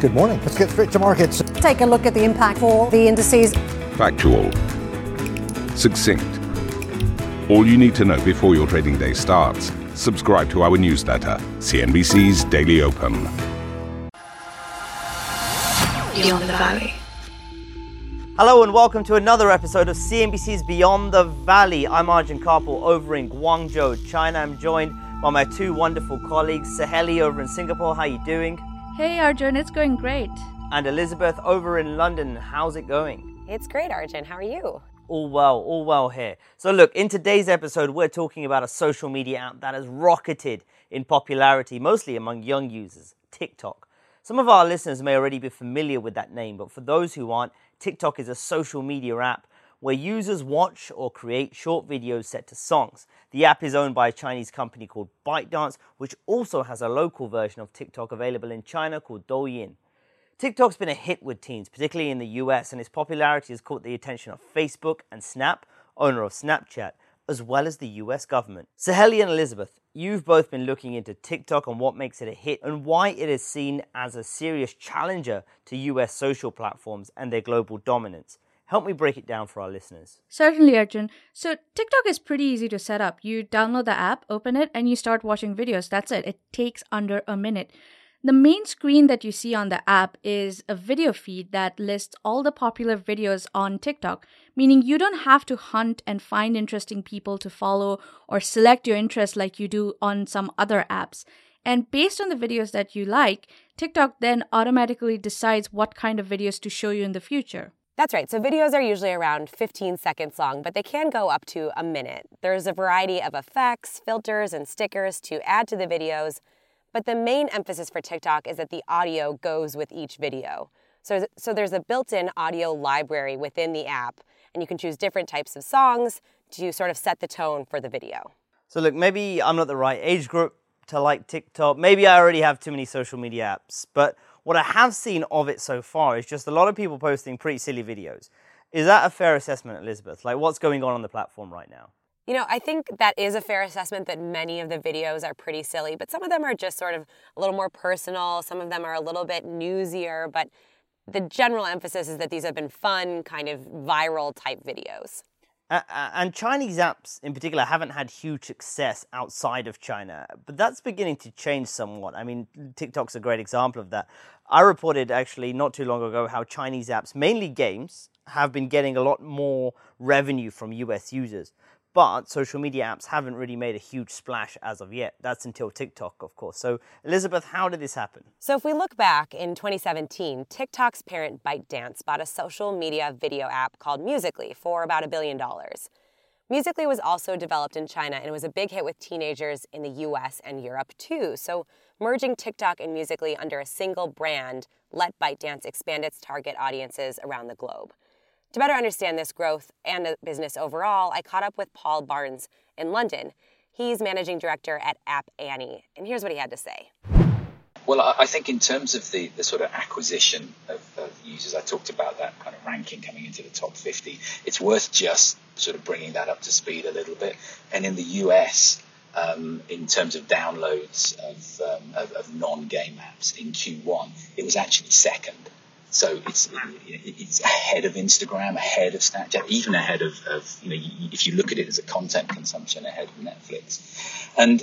Good morning. Let's get straight to markets. Take a look at the impact for the indices. Factual. Succinct. All you need to know before your trading day starts. Subscribe to our newsletter, CNBC's Daily Open. Beyond the Valley. Hello and welcome to another episode of CNBC's Beyond the Valley. I'm Arjun Kharpal over in Guangzhou, China. I'm joined by my two wonderful colleagues, Saheli over in Singapore. How are you doing? Hey Arjun, it's going great. And Elizabeth over in London. How's it going? It's great, Arjun. How are you? All well, all well here. So, look, in today's episode, we're talking about a social media app that has rocketed in popularity, mostly among young users TikTok. Some of our listeners may already be familiar with that name, but for those who aren't, TikTok is a social media app where users watch or create short videos set to songs. The app is owned by a Chinese company called ByteDance, which also has a local version of TikTok available in China called Douyin. TikTok's been a hit with teens, particularly in the US, and its popularity has caught the attention of Facebook and Snap, owner of Snapchat, as well as the US government. Saheli and Elizabeth, you've both been looking into TikTok and what makes it a hit and why it is seen as a serious challenger to US social platforms and their global dominance. Help me break it down for our listeners. Certainly, Arjun. So, TikTok is pretty easy to set up. You download the app, open it, and you start watching videos. That's it. It takes under a minute. The main screen that you see on the app is a video feed that lists all the popular videos on TikTok, meaning you don't have to hunt and find interesting people to follow or select your interests like you do on some other apps. And based on the videos that you like, TikTok then automatically decides what kind of videos to show you in the future. That's right. So videos are usually around 15 seconds long, but they can go up to a minute. There's a variety of effects, filters, and stickers to add to the videos, but the main emphasis for TikTok is that the audio goes with each video. So, so there's a built-in audio library within the app, and you can choose different types of songs to sort of set the tone for the video. So look, maybe I'm not the right age group to like TikTok. Maybe I already have too many social media apps, but what I have seen of it so far is just a lot of people posting pretty silly videos. Is that a fair assessment, Elizabeth? Like, what's going on on the platform right now? You know, I think that is a fair assessment that many of the videos are pretty silly, but some of them are just sort of a little more personal. Some of them are a little bit newsier, but the general emphasis is that these have been fun, kind of viral type videos. Uh, and Chinese apps in particular haven't had huge success outside of China, but that's beginning to change somewhat. I mean, TikTok's a great example of that. I reported actually not too long ago how Chinese apps, mainly games, have been getting a lot more revenue from US users. But social media apps haven't really made a huge splash as of yet. That's until TikTok, of course. So, Elizabeth, how did this happen? So, if we look back in 2017, TikTok's parent ByteDance bought a social media video app called Musical.ly for about a billion dollars. Musical.ly was also developed in China and was a big hit with teenagers in the US and Europe too. So, merging TikTok and Musical.ly under a single brand let ByteDance expand its target audiences around the globe. To better understand this growth and the business overall, I caught up with Paul Barnes in London. He's managing director at App Annie, and here's what he had to say. Well, I think in terms of the, the sort of acquisition of, of, users, I talked about that kind of ranking coming into the top 50. It's worth just sort of bringing that up to speed a little bit. And in the US, um, in terms of downloads of, um, of, of non-game apps in Q1, it was actually second. So it's it's ahead of Instagram, ahead of Snapchat, even ahead of, of you know if you look at it as a content consumption, ahead of Netflix. And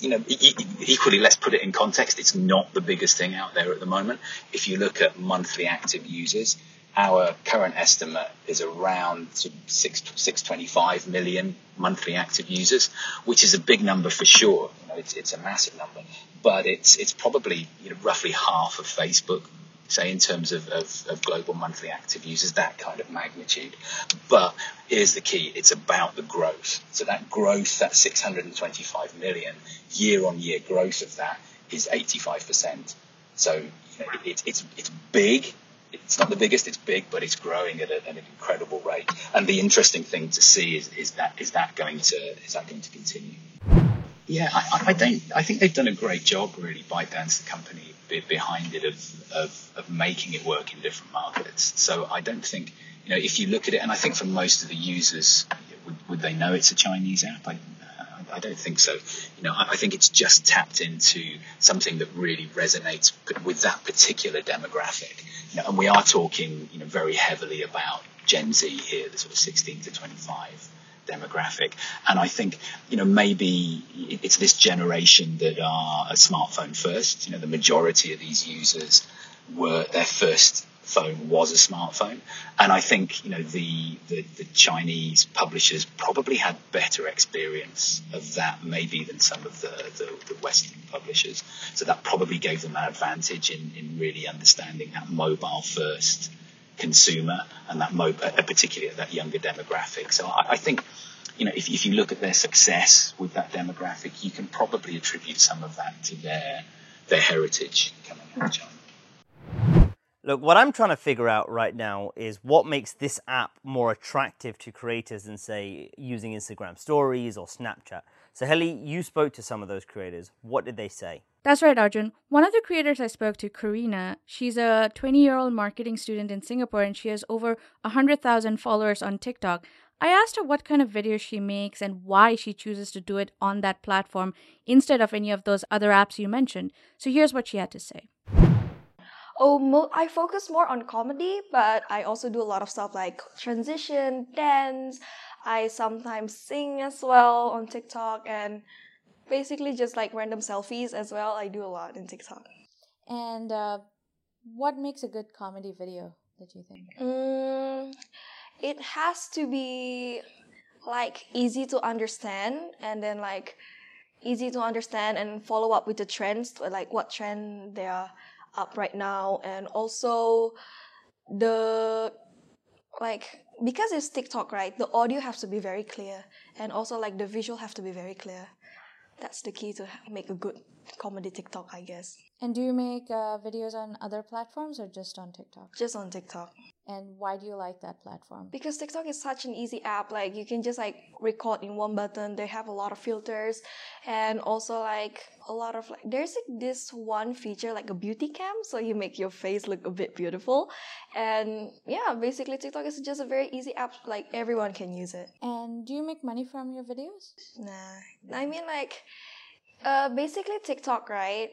you know equally, let's put it in context. It's not the biggest thing out there at the moment. If you look at monthly active users, our current estimate is around six six twenty five million monthly active users, which is a big number for sure. You know, it's it's a massive number, but it's it's probably you know roughly half of Facebook say in terms of, of, of, global monthly active users, that kind of magnitude. But here's the key, it's about the growth. So that growth, that 625 million year on year growth of that is 85%. So you know, it, it's, it's big. It's not the biggest, it's big, but it's growing at, a, at an incredible rate. And the interesting thing to see is, is that is that going to is that going to continue? Yeah, I, I don't. I think they've done a great job, really, ByteDance, the company behind it, of, of of making it work in different markets. So I don't think, you know, if you look at it, and I think for most of the users, would, would they know it's a Chinese app? I, I don't think so. You know, I, I think it's just tapped into something that really resonates with that particular demographic. You know, and we are talking, you know, very heavily about Gen Z here, the sort of 16 to 25 demographic. And I think, you know, maybe it's this generation that are a smartphone first. You know, the majority of these users were their first phone was a smartphone. And I think, you know, the, the, the, Chinese publishers probably had better experience of that maybe than some of the, the, the Western publishers. So that probably gave them an advantage in, in really understanding that mobile first consumer and that mo- uh, particularly that younger demographic. So I, I think, you know, if, if you look at their success with that demographic, you can probably attribute some of that to their their heritage coming out of China. Look, what I'm trying to figure out right now is what makes this app more attractive to creators than, say, using Instagram stories or Snapchat. Saheli, you spoke to some of those creators. What did they say? That's right, Arjun. One of the creators I spoke to, Karina, she's a 20 year old marketing student in Singapore and she has over 100,000 followers on TikTok. I asked her what kind of videos she makes and why she chooses to do it on that platform instead of any of those other apps you mentioned. So here's what she had to say. Oh, mo- I focus more on comedy, but I also do a lot of stuff like transition, dance. I sometimes sing as well on TikTok and basically just like random selfies as well. I do a lot in TikTok. And uh, what makes a good comedy video, that you think? Mm, it has to be like easy to understand and then like easy to understand and follow up with the trends, like what trend they are up right now and also the like because it's TikTok, right? The audio has to be very clear and also like the visual have to be very clear. That's the key to make a good comedy TikTok, I guess. And do you make uh, videos on other platforms or just on TikTok? Just on TikTok. And why do you like that platform? Because TikTok is such an easy app. Like you can just like record in one button. They have a lot of filters and also like a lot of like there's like this one feature like a beauty cam so you make your face look a bit beautiful. And yeah, basically TikTok is just a very easy app like everyone can use it. And do you make money from your videos? Nah. I mean like uh basically TikTok, right?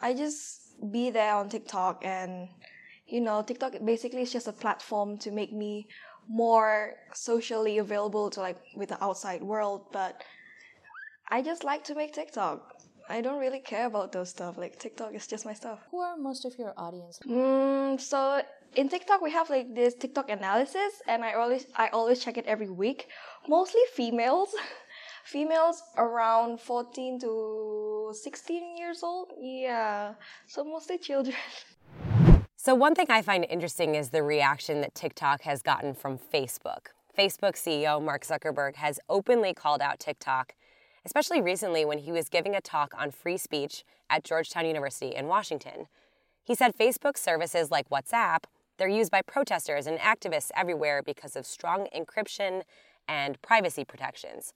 I just be there on TikTok and you know, TikTok basically is just a platform to make me more socially available to like with the outside world, but I just like to make TikTok. I don't really care about those stuff. Like TikTok is just my stuff. Who are most of your audience? Mm, so in TikTok we have like this TikTok analysis, and I always I always check it every week. Mostly females, females around fourteen to sixteen years old. Yeah, so mostly children. So, one thing I find interesting is the reaction that TikTok has gotten from Facebook. Facebook CEO Mark Zuckerberg has openly called out TikTok, especially recently when he was giving a talk on free speech at Georgetown University in Washington. He said Facebook services like WhatsApp, they're used by protesters and activists everywhere because of strong encryption and privacy protections.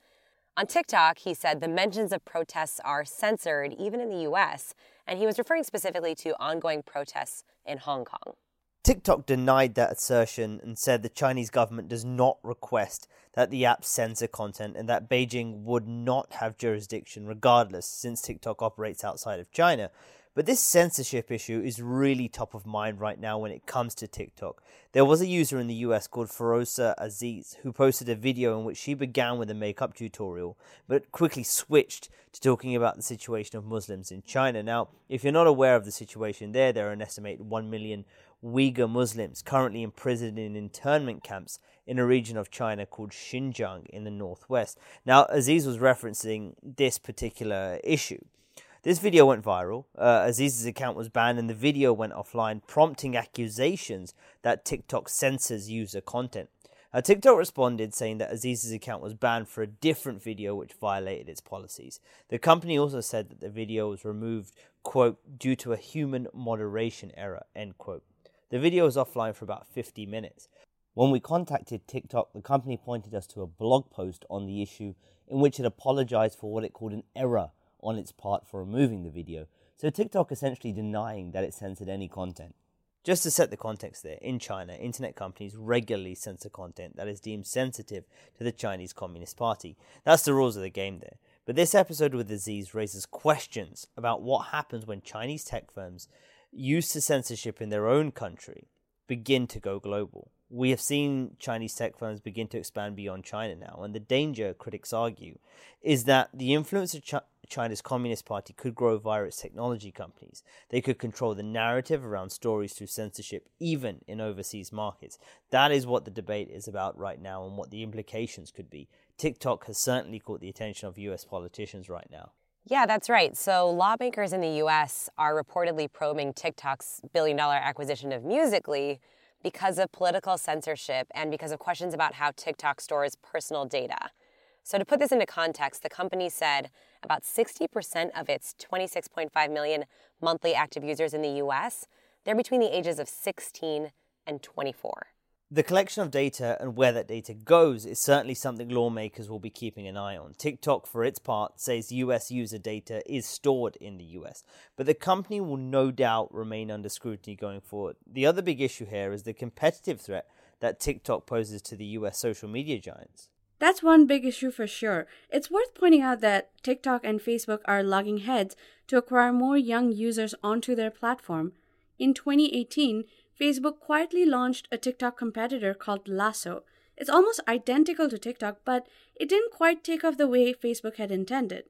On TikTok, he said the mentions of protests are censored even in the US, and he was referring specifically to ongoing protests in Hong Kong. TikTok denied that assertion and said the Chinese government does not request that the app censor content and that Beijing would not have jurisdiction regardless since TikTok operates outside of China. But this censorship issue is really top of mind right now when it comes to TikTok. There was a user in the US called Feroza Aziz who posted a video in which she began with a makeup tutorial, but quickly switched to talking about the situation of Muslims in China. Now, if you're not aware of the situation there, there are an estimated 1 million Uyghur Muslims currently imprisoned in internment camps in a region of China called Xinjiang in the northwest. Now, Aziz was referencing this particular issue. This video went viral. Uh, Aziz's account was banned and the video went offline, prompting accusations that TikTok censors user content. Uh, TikTok responded saying that Aziz's account was banned for a different video which violated its policies. The company also said that the video was removed, quote, due to a human moderation error, end quote. The video was offline for about 50 minutes. When we contacted TikTok, the company pointed us to a blog post on the issue in which it apologized for what it called an error on its part for removing the video, so TikTok essentially denying that it censored any content. Just to set the context there, in China, internet companies regularly censor content that is deemed sensitive to the Chinese Communist Party. That's the rules of the game there. But this episode with Aziz raises questions about what happens when Chinese tech firms used to censorship in their own country begin to go global. We have seen Chinese tech firms begin to expand beyond China now, and the danger, critics argue, is that the influence of Ch- China's Communist Party could grow via its technology companies. They could control the narrative around stories through censorship, even in overseas markets. That is what the debate is about right now and what the implications could be. TikTok has certainly caught the attention of US politicians right now. Yeah, that's right. So, lawmakers in the US are reportedly probing TikTok's billion dollar acquisition of Musical.ly because of political censorship and because of questions about how TikTok stores personal data. So, to put this into context, the company said about 60% of its 26.5 million monthly active users in the US, they're between the ages of 16 and 24. The collection of data and where that data goes is certainly something lawmakers will be keeping an eye on. TikTok, for its part, says US user data is stored in the US, but the company will no doubt remain under scrutiny going forward. The other big issue here is the competitive threat that TikTok poses to the US social media giants. That's one big issue for sure. It's worth pointing out that TikTok and Facebook are logging heads to acquire more young users onto their platform. In 2018, Facebook quietly launched a TikTok competitor called Lasso. It's almost identical to TikTok, but it didn't quite take off the way Facebook had intended.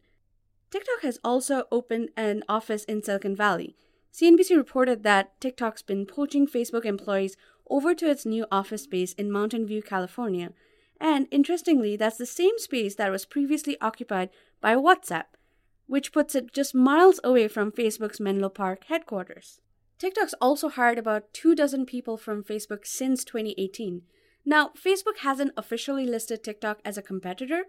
TikTok has also opened an office in Silicon Valley. CNBC reported that TikTok's been poaching Facebook employees over to its new office space in Mountain View, California. And interestingly, that's the same space that was previously occupied by WhatsApp, which puts it just miles away from Facebook's Menlo Park headquarters. TikTok's also hired about two dozen people from Facebook since 2018. Now, Facebook hasn't officially listed TikTok as a competitor,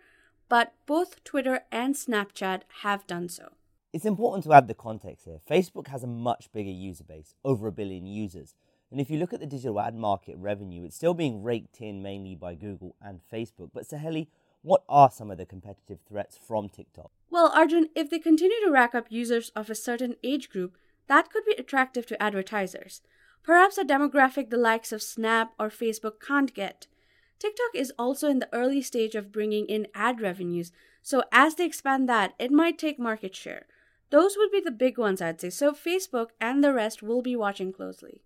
but both Twitter and Snapchat have done so. It's important to add the context here. Facebook has a much bigger user base, over a billion users. And if you look at the digital ad market revenue, it's still being raked in mainly by Google and Facebook. But Saheli, what are some of the competitive threats from TikTok? Well, Arjun, if they continue to rack up users of a certain age group, that could be attractive to advertisers. Perhaps a demographic the likes of Snap or Facebook can't get. TikTok is also in the early stage of bringing in ad revenues, so as they expand that, it might take market share. Those would be the big ones, I'd say, so Facebook and the rest will be watching closely.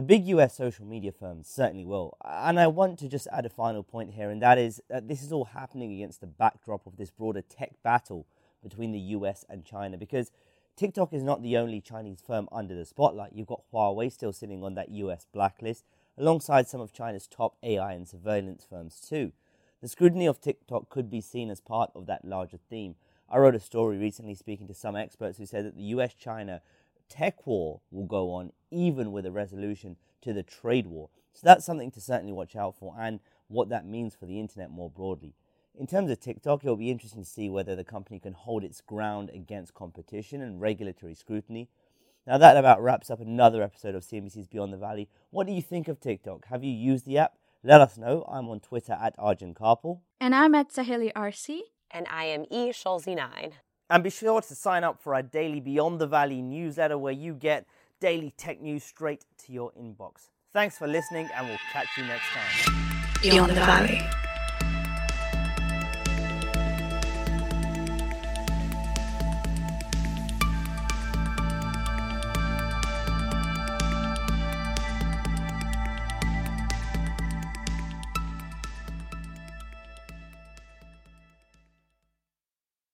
The big US social media firms certainly will. And I want to just add a final point here, and that is that this is all happening against the backdrop of this broader tech battle between the US and China because TikTok is not the only Chinese firm under the spotlight. You've got Huawei still sitting on that US blacklist, alongside some of China's top AI and surveillance firms, too. The scrutiny of TikTok could be seen as part of that larger theme. I wrote a story recently speaking to some experts who said that the US China tech war will go on even with a resolution to the trade war. So that's something to certainly watch out for and what that means for the internet more broadly. In terms of TikTok, it'll be interesting to see whether the company can hold its ground against competition and regulatory scrutiny. Now, that about wraps up another episode of CNBC's Beyond the Valley. What do you think of TikTok? Have you used the app? Let us know. I'm on Twitter at Arjun Kharpal. And I'm at Saheli RC. And I am E. Schulze9. And be sure to sign up for our daily Beyond the Valley newsletter where you get daily tech news straight to your inbox. Thanks for listening, and we'll catch you next time. Beyond the Valley.